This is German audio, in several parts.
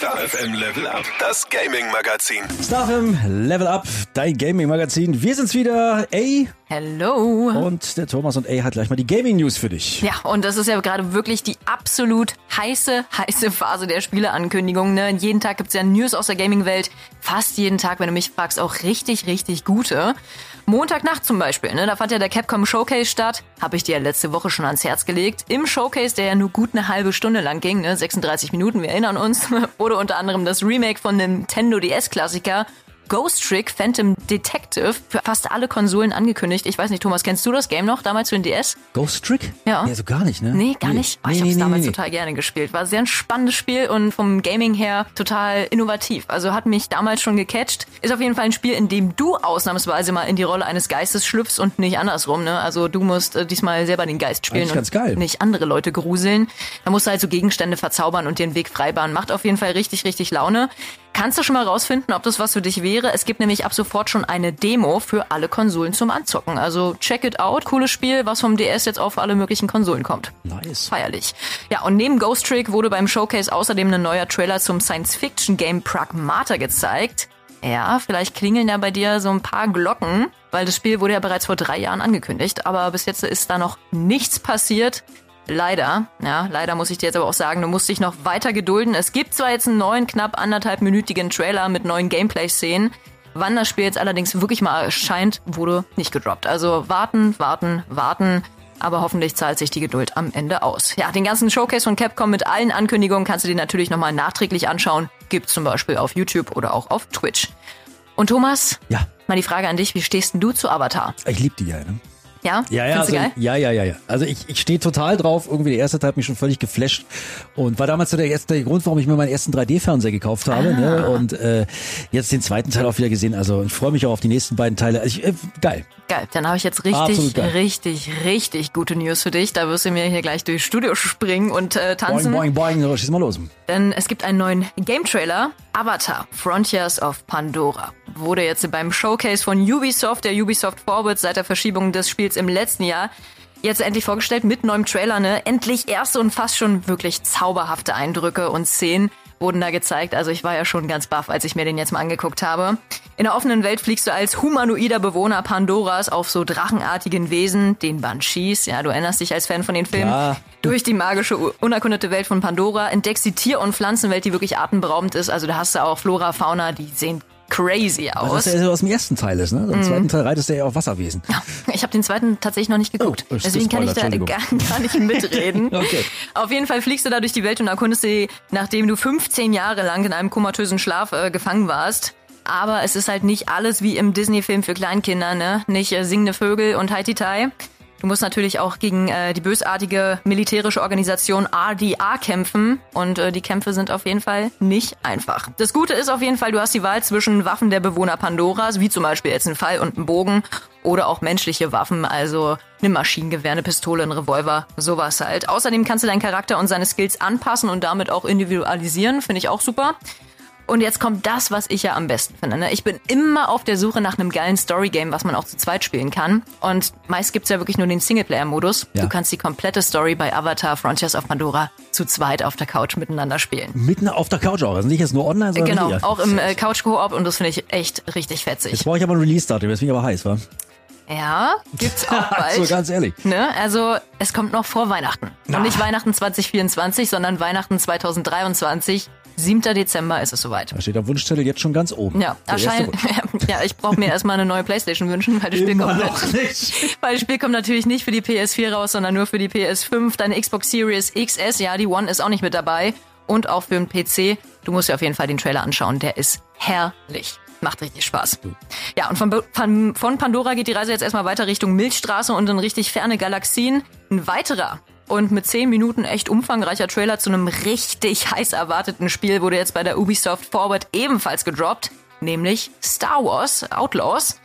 Star FM Level Up, das Gaming Magazin. Star FM Level Up, dein Gaming Magazin. Wir sind's wieder, A. Hello. Und der Thomas und A hat gleich mal die Gaming News für dich. Ja, und das ist ja gerade wirklich die absolut heiße, heiße Phase der Spieleankündigung. Ne? Jeden Tag gibt's ja News aus der Gaming-Welt. Fast jeden Tag, wenn du mich fragst, auch richtig, richtig gute. Montagnacht zum Beispiel, ne? da fand ja der Capcom Showcase statt. Habe ich dir ja letzte Woche schon ans Herz gelegt. Im Showcase, der ja nur gut eine halbe Stunde lang ging, ne? 36 Minuten, wir erinnern uns, wurde unter anderem das Remake von Nintendo DS-Klassiker Ghost Trick Phantom Detective für fast alle Konsolen angekündigt. Ich weiß nicht, Thomas, kennst du das Game noch damals für den DS? Ghost Trick? Ja. Nee, so gar nicht, ne? Nee, gar nicht. Oh, ich nee, habe es nee, damals nee, nee. total gerne gespielt. War sehr ein spannendes Spiel und vom Gaming her total innovativ. Also hat mich damals schon gecatcht. Ist auf jeden Fall ein Spiel, in dem du ausnahmsweise mal in die Rolle eines Geistes schlüpfst und nicht andersrum. Ne? Also du musst äh, diesmal selber den Geist spielen Eigentlich ganz und geil. nicht andere Leute gruseln. Da musst du halt so Gegenstände verzaubern und den Weg freibahnen. Macht auf jeden Fall richtig, richtig Laune. Kannst du schon mal rausfinden, ob das was für dich wäre? Es gibt nämlich ab sofort schon eine Demo für alle Konsolen zum Anzocken. Also check it out. Cooles Spiel, was vom DS jetzt auf alle möglichen Konsolen kommt. Nice. Feierlich. Ja, und neben Ghost Trick wurde beim Showcase außerdem ein neuer Trailer zum Science-Fiction-Game Pragmata gezeigt. Ja, vielleicht klingeln da bei dir so ein paar Glocken, weil das Spiel wurde ja bereits vor drei Jahren angekündigt, aber bis jetzt ist da noch nichts passiert. Leider, ja, leider muss ich dir jetzt aber auch sagen, du musst dich noch weiter gedulden. Es gibt zwar jetzt einen neuen, knapp anderthalbminütigen Trailer mit neuen Gameplay-Szenen. Wann das Spiel jetzt allerdings wirklich mal erscheint, wurde nicht gedroppt. Also warten, warten, warten. Aber hoffentlich zahlt sich die Geduld am Ende aus. Ja, den ganzen Showcase von Capcom mit allen Ankündigungen kannst du dir natürlich nochmal nachträglich anschauen. Gibt's zum Beispiel auf YouTube oder auch auf Twitch. Und Thomas, Ja. mal die Frage an dich, wie stehst denn du zu Avatar? Ich lieb die ja, ne? Ja? Ja, ja, also, ja, ja, ja, ja. Also ich, ich stehe total drauf. Irgendwie der erste Teil hat mich schon völlig geflasht und war damals so der erste der Grund, warum ich mir meinen ersten 3D-Fernseher gekauft habe. Ah. Ne? Und äh, jetzt den zweiten Teil auch wieder gesehen. Also ich freue mich auch auf die nächsten beiden Teile. Also ich, äh, geil. Geil, dann habe ich jetzt richtig, richtig, richtig gute News für dich. Da wirst du mir hier gleich durchs Studio springen und äh, Boing, tanzen. boing, boing. So, schieß mal los. Denn es gibt einen neuen Game-Trailer. Avatar, Frontiers of Pandora. Wurde jetzt beim Showcase von Ubisoft, der Ubisoft Forward, seit der Verschiebung des Spiels im letzten Jahr, jetzt endlich vorgestellt mit neuem Trailer. Ne? Endlich erste und fast schon wirklich zauberhafte Eindrücke und Szenen wurden da gezeigt. Also ich war ja schon ganz baff, als ich mir den jetzt mal angeguckt habe. In der offenen Welt fliegst du als humanoider Bewohner Pandoras auf so drachenartigen Wesen, den Banshees. Ja, du erinnerst dich als Fan von den Filmen. Klar. Durch die magische, unerkundete Welt von Pandora entdeckst die Tier- und Pflanzenwelt, die wirklich atemberaubend ist. Also da hast du auch Flora, Fauna, die sehen crazy Was aus. das ja so aus dem ersten Teil ist, ne? Im zweiten Teil reitest du ja auf Wasserwesen. Ich habe den zweiten tatsächlich noch nicht geguckt. Oh, Deswegen kann ich da gar, gar nicht mitreden. Okay. Auf jeden Fall fliegst du da durch die Welt und erkundest sie, nachdem du 15 Jahre lang in einem komatösen Schlaf äh, gefangen warst. Aber es ist halt nicht alles wie im Disney-Film für Kleinkinder, ne? Nicht äh, singende Vögel und Haiti-Tai. Du musst natürlich auch gegen äh, die bösartige militärische Organisation RDA kämpfen und äh, die Kämpfe sind auf jeden Fall nicht einfach. Das Gute ist auf jeden Fall, du hast die Wahl zwischen Waffen der Bewohner Pandoras, wie zum Beispiel jetzt ein Pfeil und ein Bogen, oder auch menschliche Waffen, also eine Maschinengewehr, eine Pistole, ein Revolver, sowas halt. Außerdem kannst du deinen Charakter und seine Skills anpassen und damit auch individualisieren, finde ich auch super. Und jetzt kommt das, was ich ja am besten finde. Ne? Ich bin immer auf der Suche nach einem geilen Storygame, was man auch zu zweit spielen kann. Und meist gibt's ja wirklich nur den Singleplayer-Modus. Ja. Du kannst die komplette Story bei Avatar Frontiers of Pandora zu zweit auf der Couch miteinander spielen. Mitten auf der Couch auch. Also nicht jetzt nur online, sondern Genau, auch im äh, Couch-Koop und das finde ich echt richtig fetzig. Jetzt brauche ich aber ein Release-Datum. Jetzt bin ich aber heiß, wa? Ja, gibt's auch bald. so ganz ehrlich. Ne? Also es kommt noch vor Weihnachten. Und nicht Weihnachten 2024, sondern Weihnachten 2023. 7. Dezember ist es soweit. Da steht der Wunschzettel jetzt schon ganz oben. Ja, erscheint. Ja, ich brauche mir erstmal eine neue Playstation wünschen, weil das Spiel kommt noch nicht. weil das Spiel kommt natürlich nicht für die PS4 raus, sondern nur für die PS5, deine Xbox Series XS, ja, die One ist auch nicht mit dabei und auch für den PC. Du musst dir auf jeden Fall den Trailer anschauen, der ist herrlich. Macht richtig Spaß. Ja, und von, von, von Pandora geht die Reise jetzt erstmal weiter Richtung Milchstraße und in richtig ferne Galaxien. Ein weiterer und mit 10 Minuten echt umfangreicher Trailer zu einem richtig heiß erwarteten Spiel wurde jetzt bei der Ubisoft Forward ebenfalls gedroppt, nämlich Star Wars Outlaws.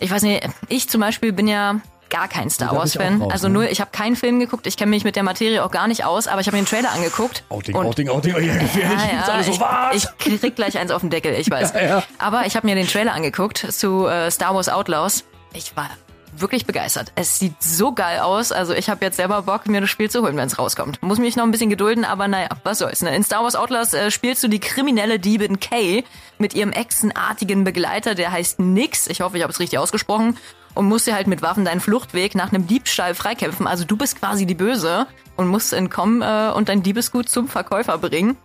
Ich weiß nicht, ich zum Beispiel bin ja gar kein Star Wars Fan. raus, also ne? nur, ich habe keinen Film geguckt, ich kenne mich mit der Materie auch gar nicht aus, aber ich habe mir den Trailer angeguckt. Outing, und Outing, Outing, ja, gefährlich. ja, ja, so, ich, was? ich krieg gleich eins auf den Deckel, ich weiß. Ja, ja. Aber ich habe mir den Trailer angeguckt zu äh, Star Wars Outlaws. Ich war wirklich begeistert. Es sieht so geil aus. Also ich habe jetzt selber Bock, mir das Spiel zu holen, wenn es rauskommt. Muss mich noch ein bisschen gedulden, aber naja, was soll's. Ne? In Star Wars Outlast äh, spielst du die kriminelle Diebin Kay mit ihrem echsenartigen Begleiter, der heißt Nix. Ich hoffe, ich habe es richtig ausgesprochen. Und musst dir halt mit Waffen deinen Fluchtweg nach einem Diebstahl freikämpfen. Also du bist quasi die Böse und musst entkommen äh, und dein Diebesgut zum Verkäufer bringen.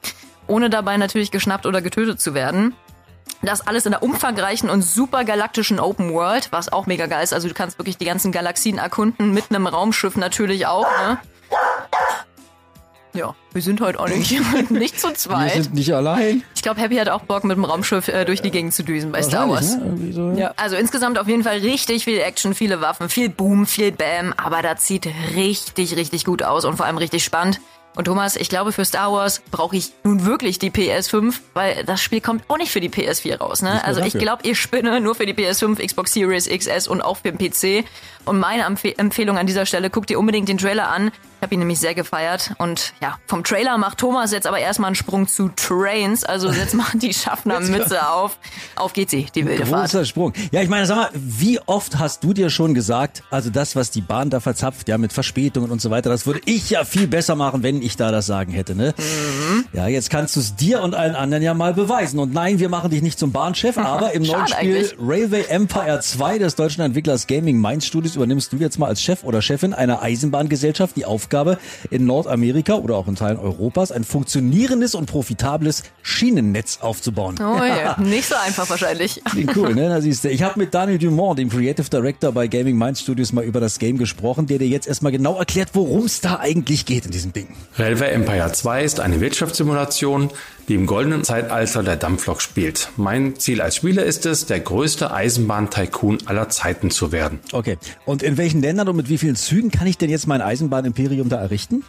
Ohne dabei natürlich geschnappt oder getötet zu werden. Das alles in der umfangreichen und super galaktischen Open World, was auch mega geil ist. Also du kannst wirklich die ganzen Galaxien erkunden, mit einem Raumschiff natürlich auch, ne? Ja, wir sind heute auch nicht, nicht zu zweit. Wir sind nicht allein. Ich glaube, Happy hat auch Bock, mit dem Raumschiff äh, durch die Gegend zu düsen bei Star Wars. Ne? So. Ja, also insgesamt auf jeden Fall richtig viel Action, viele Waffen, viel Boom, viel Bam, aber das sieht richtig, richtig gut aus und vor allem richtig spannend. Und Thomas, ich glaube, für Star Wars brauche ich nun wirklich die PS5, weil das Spiel kommt auch nicht für die PS4 raus. Ne? Also ich dafür. glaube, ihr spinne nur für die PS5, Xbox Series XS und auch für den PC. Und meine Empfe Empfehlung an dieser Stelle, guckt dir unbedingt den Trailer an. Ich habe ihn nämlich sehr gefeiert. Und ja, vom Trailer macht Thomas jetzt aber erstmal einen Sprung zu Trains. Also jetzt macht die Schaffner-Mütze auf. Auf geht sie, die wilde Fahrt. Großer Sprung. Ja, ich meine, sag mal, wie oft hast du dir schon gesagt, also das, was die Bahn da verzapft, ja, mit Verspätungen und so weiter, das würde ich ja viel besser machen, wenn ich da das Sagen hätte, ne? Mhm. Ja, jetzt kannst du es dir und allen anderen ja mal beweisen. Und nein, wir machen dich nicht zum Bahnchef, aber im neuen Spiel eigentlich. Railway Empire 2 des deutschen Entwicklers Gaming Minds Studios übernimmst du jetzt mal als Chef oder Chefin einer Eisenbahngesellschaft die Aufgabe, in Nordamerika oder auch in Teilen Europas ein funktionierendes und profitables Schienennetz aufzubauen. Oh ja, nicht so einfach wahrscheinlich. Klingt cool, ne? Da siehst du. Ich habe mit Daniel Dumont, dem Creative Director bei Gaming Minds Studios, mal über das Game gesprochen, der dir jetzt erstmal genau erklärt, worum es da eigentlich geht in diesem Ding. Railway Empire 2 ist eine Wirtschaftssimulation, die im goldenen Zeitalter der Dampflok spielt. Mein Ziel als Spieler ist es, der größte Eisenbahn-Tycoon aller Zeiten zu werden. Okay. Und in welchen Ländern und mit wie vielen Zügen kann ich denn jetzt mein Eisenbahnimperium da errichten?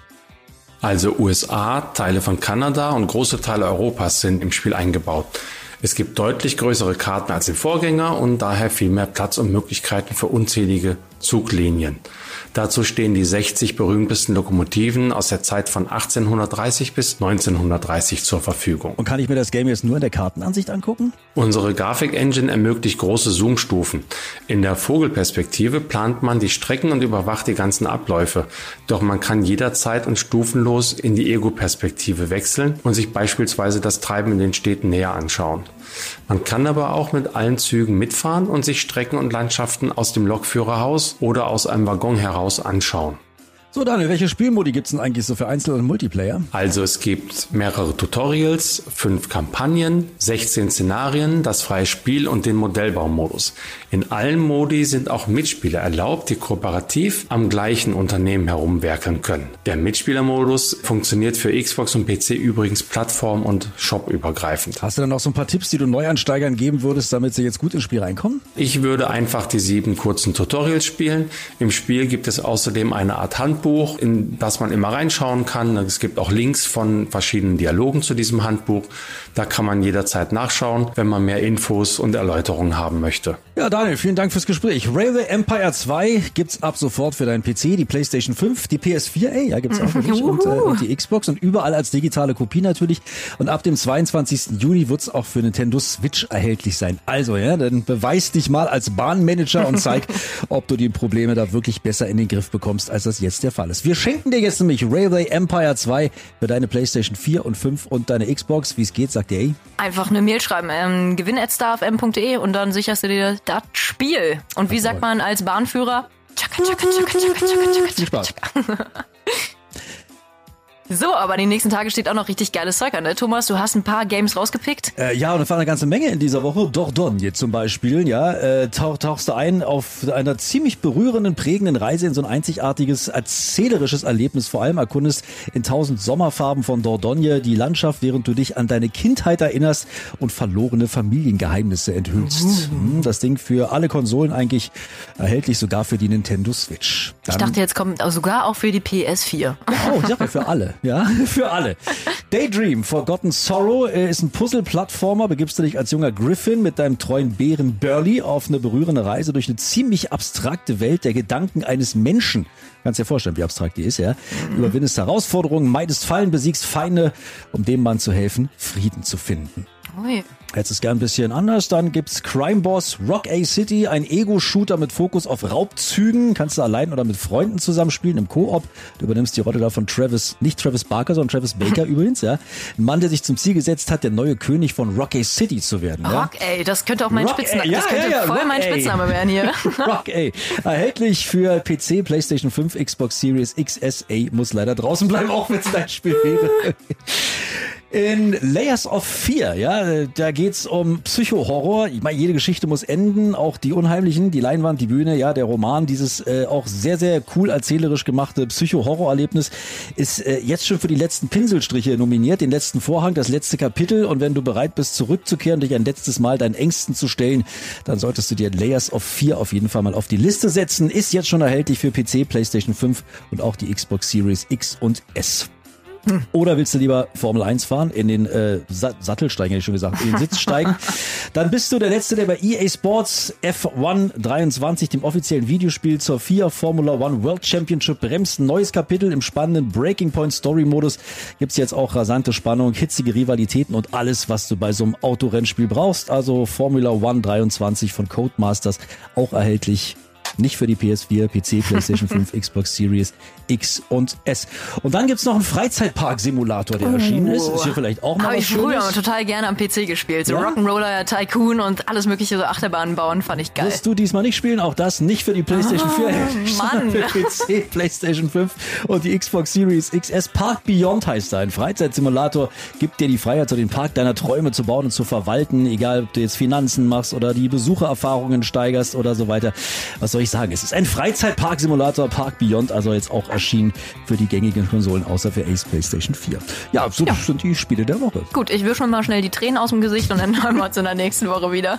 Also USA, Teile von Kanada und große Teile Europas sind im Spiel eingebaut. Es gibt deutlich größere Karten als im Vorgänger und daher viel mehr Platz und Möglichkeiten für unzählige Zuglinien. Dazu stehen die 60 berühmtesten Lokomotiven aus der Zeit von 1830 bis 1930 zur Verfügung. Und kann ich mir das Game jetzt nur in der Kartenansicht angucken? Unsere Grafik-Engine ermöglicht große Zoomstufen. In der Vogelperspektive plant man die Strecken und überwacht die ganzen Abläufe. Doch man kann jederzeit und stufenlos in die Ego-Perspektive wechseln und sich beispielsweise das Treiben in den Städten näher anschauen. Man kann aber auch mit allen Zügen mitfahren und sich Strecken und Landschaften aus dem Lokführerhaus oder aus einem Waggon heraus anschauen. So, Daniel, welche Spielmodi gibt's denn eigentlich so für Einzel- und Multiplayer? Also es gibt mehrere Tutorials, fünf Kampagnen, 16 Szenarien, das freie Spiel und den Modellbaumodus. In allen Modi sind auch Mitspieler erlaubt, die kooperativ am gleichen Unternehmen herumwerkeln können. Der Mitspielermodus funktioniert für Xbox und PC übrigens plattform- und shopübergreifend. Hast du dann noch so ein paar Tipps, die du Neuansteigern geben würdest, damit sie jetzt gut ins Spiel reinkommen? Ich würde einfach die sieben kurzen Tutorials spielen. Im Spiel gibt es außerdem eine Art Handbuch, in das man immer reinschauen kann. Es gibt auch Links von verschiedenen Dialogen zu diesem Handbuch. Da kann man jederzeit nachschauen, wenn man mehr Infos und Erläuterungen haben möchte. Ja, Daniel, vielen Dank fürs Gespräch. Railway Empire 2 gibt's ab sofort für deinen PC, die PlayStation 5, die PS4, ey, ja, gibt's auch für dich und, äh, und die Xbox und überall als digitale Kopie natürlich. Und ab dem 22. Juni wird's auch für Nintendo Switch erhältlich sein. Also, ja, dann beweis dich mal als Bahnmanager und zeig, ob du die Probleme da wirklich besser in den Griff bekommst, als das jetzt der Fall ist. Wir schenken dir jetzt nämlich Railway Empire 2 für deine PlayStation 4 und 5 und deine Xbox. Wie es geht, sagt ihr. Einfach eine Mail schreiben, ähm, gewinn.starfm.de und dann sicherst du dir das Spiel. Und wie sagt man als Bahnführer? Tschakka, tschakka, tschakka, tschakka, tschakka, tschakka, Viel Spaß. So, aber die nächsten Tage steht auch noch richtig geiles Zeug an, ne? Thomas, du hast ein paar Games rausgepickt. Äh, ja, und es war eine ganze Menge in dieser Woche. Dordogne zum Beispiel, ja, äh, tauch, tauchst du ein auf einer ziemlich berührenden, prägenden Reise in so ein einzigartiges, erzählerisches Erlebnis. Vor allem erkundest in tausend Sommerfarben von Dordogne die Landschaft, während du dich an deine Kindheit erinnerst und verlorene Familiengeheimnisse enthüllst. Hm, Das Ding für alle Konsolen eigentlich erhältlich, sogar für die Nintendo Switch. Ich Dann- dachte, jetzt kommt sogar auch für die PS4. Oh, ich ja, für alle. Ja, für alle. Daydream, Forgotten Sorrow äh, ist ein Puzzle-Plattformer. Begibst du dich als junger Griffin mit deinem treuen Bären Burley auf eine berührende Reise durch eine ziemlich abstrakte Welt der Gedanken eines Menschen. Kannst dir vorstellen, wie abstrakt die ist, ja? Überwindest Herausforderungen, meidest Fallen, besiegst Feinde, um dem Mann zu helfen, Frieden zu finden. Ui. Jetzt ist gern ein bisschen anders. Dann gibt's Crime Boss Rock A City, ein Ego-Shooter mit Fokus auf Raubzügen. Kannst du allein oder mit Freunden zusammenspielen im Koop. Du übernimmst die Rolle da von Travis, nicht Travis Barker, sondern Travis Baker übrigens, ja. Ein Mann, der sich zum Ziel gesetzt hat, der neue König von Rock A City zu werden. Ja? Rock A, das könnte auch mein Spitzname, ja, das könnte ja, voll Rock mein Spitzname werden hier. Rock A. Erhältlich für PC, PlayStation 5, Xbox Series XSA muss leider draußen bleiben, auch wenn es dein Spiel wäre. In Layers of Fear, ja, da geht's um Psycho-Horror. Ich meine, jede Geschichte muss enden, auch die Unheimlichen, die Leinwand, die Bühne, ja, der Roman, dieses äh, auch sehr, sehr cool erzählerisch gemachte Psycho-Horror-Erlebnis ist äh, jetzt schon für die letzten Pinselstriche nominiert, den letzten Vorhang, das letzte Kapitel. Und wenn du bereit bist, zurückzukehren, dich ein letztes Mal deinen Ängsten zu stellen, dann solltest du dir Layers of Fear auf jeden Fall mal auf die Liste setzen. Ist jetzt schon erhältlich für PC, PlayStation 5 und auch die Xbox Series X und S. Oder willst du lieber Formel 1 fahren, in den äh, Sattel steigen, hätte ich schon gesagt, in den Sitz steigen? Dann bist du der Letzte, der bei EA Sports F1 23, dem offiziellen Videospiel zur FIA Formula One World Championship, bremst. Ein neues Kapitel im spannenden Breaking Point Story Modus. Gibt's jetzt auch rasante Spannung, hitzige Rivalitäten und alles, was du bei so einem Autorennspiel brauchst. Also Formula One 23 von Codemasters, auch erhältlich nicht für die PS4, PC, PlayStation 5, Xbox Series X und S. Und dann gibt's noch einen Freizeitpark-Simulator, der oh. erschienen ist. Ist hier vielleicht auch mal Hab was ich früher Schönes. total gerne am PC gespielt. So ja? Rock'n'Roller, Tycoon und alles mögliche so Achterbahnen bauen, fand ich geil. Wirst du diesmal nicht spielen? Auch das nicht für die PlayStation oh, 4, Mann. für PC, PlayStation 5 und die Xbox Series XS. Park Beyond heißt da. Ein Freizeitsimulator gibt dir die Freiheit, so den Park deiner Träume zu bauen und zu verwalten. Egal, ob du jetzt Finanzen machst oder die Besuchererfahrungen steigerst oder so weiter. Was soll ich sagen? Es ist ein Freizeitpark-Simulator, Park Beyond, also jetzt auch erschienen für die gängigen Konsolen, außer für Ace PlayStation 4. Ja, so ja. sind die Spiele der Woche. Gut, ich will schon mal schnell die Tränen aus dem Gesicht und dann hören wir uns in der nächsten Woche wieder.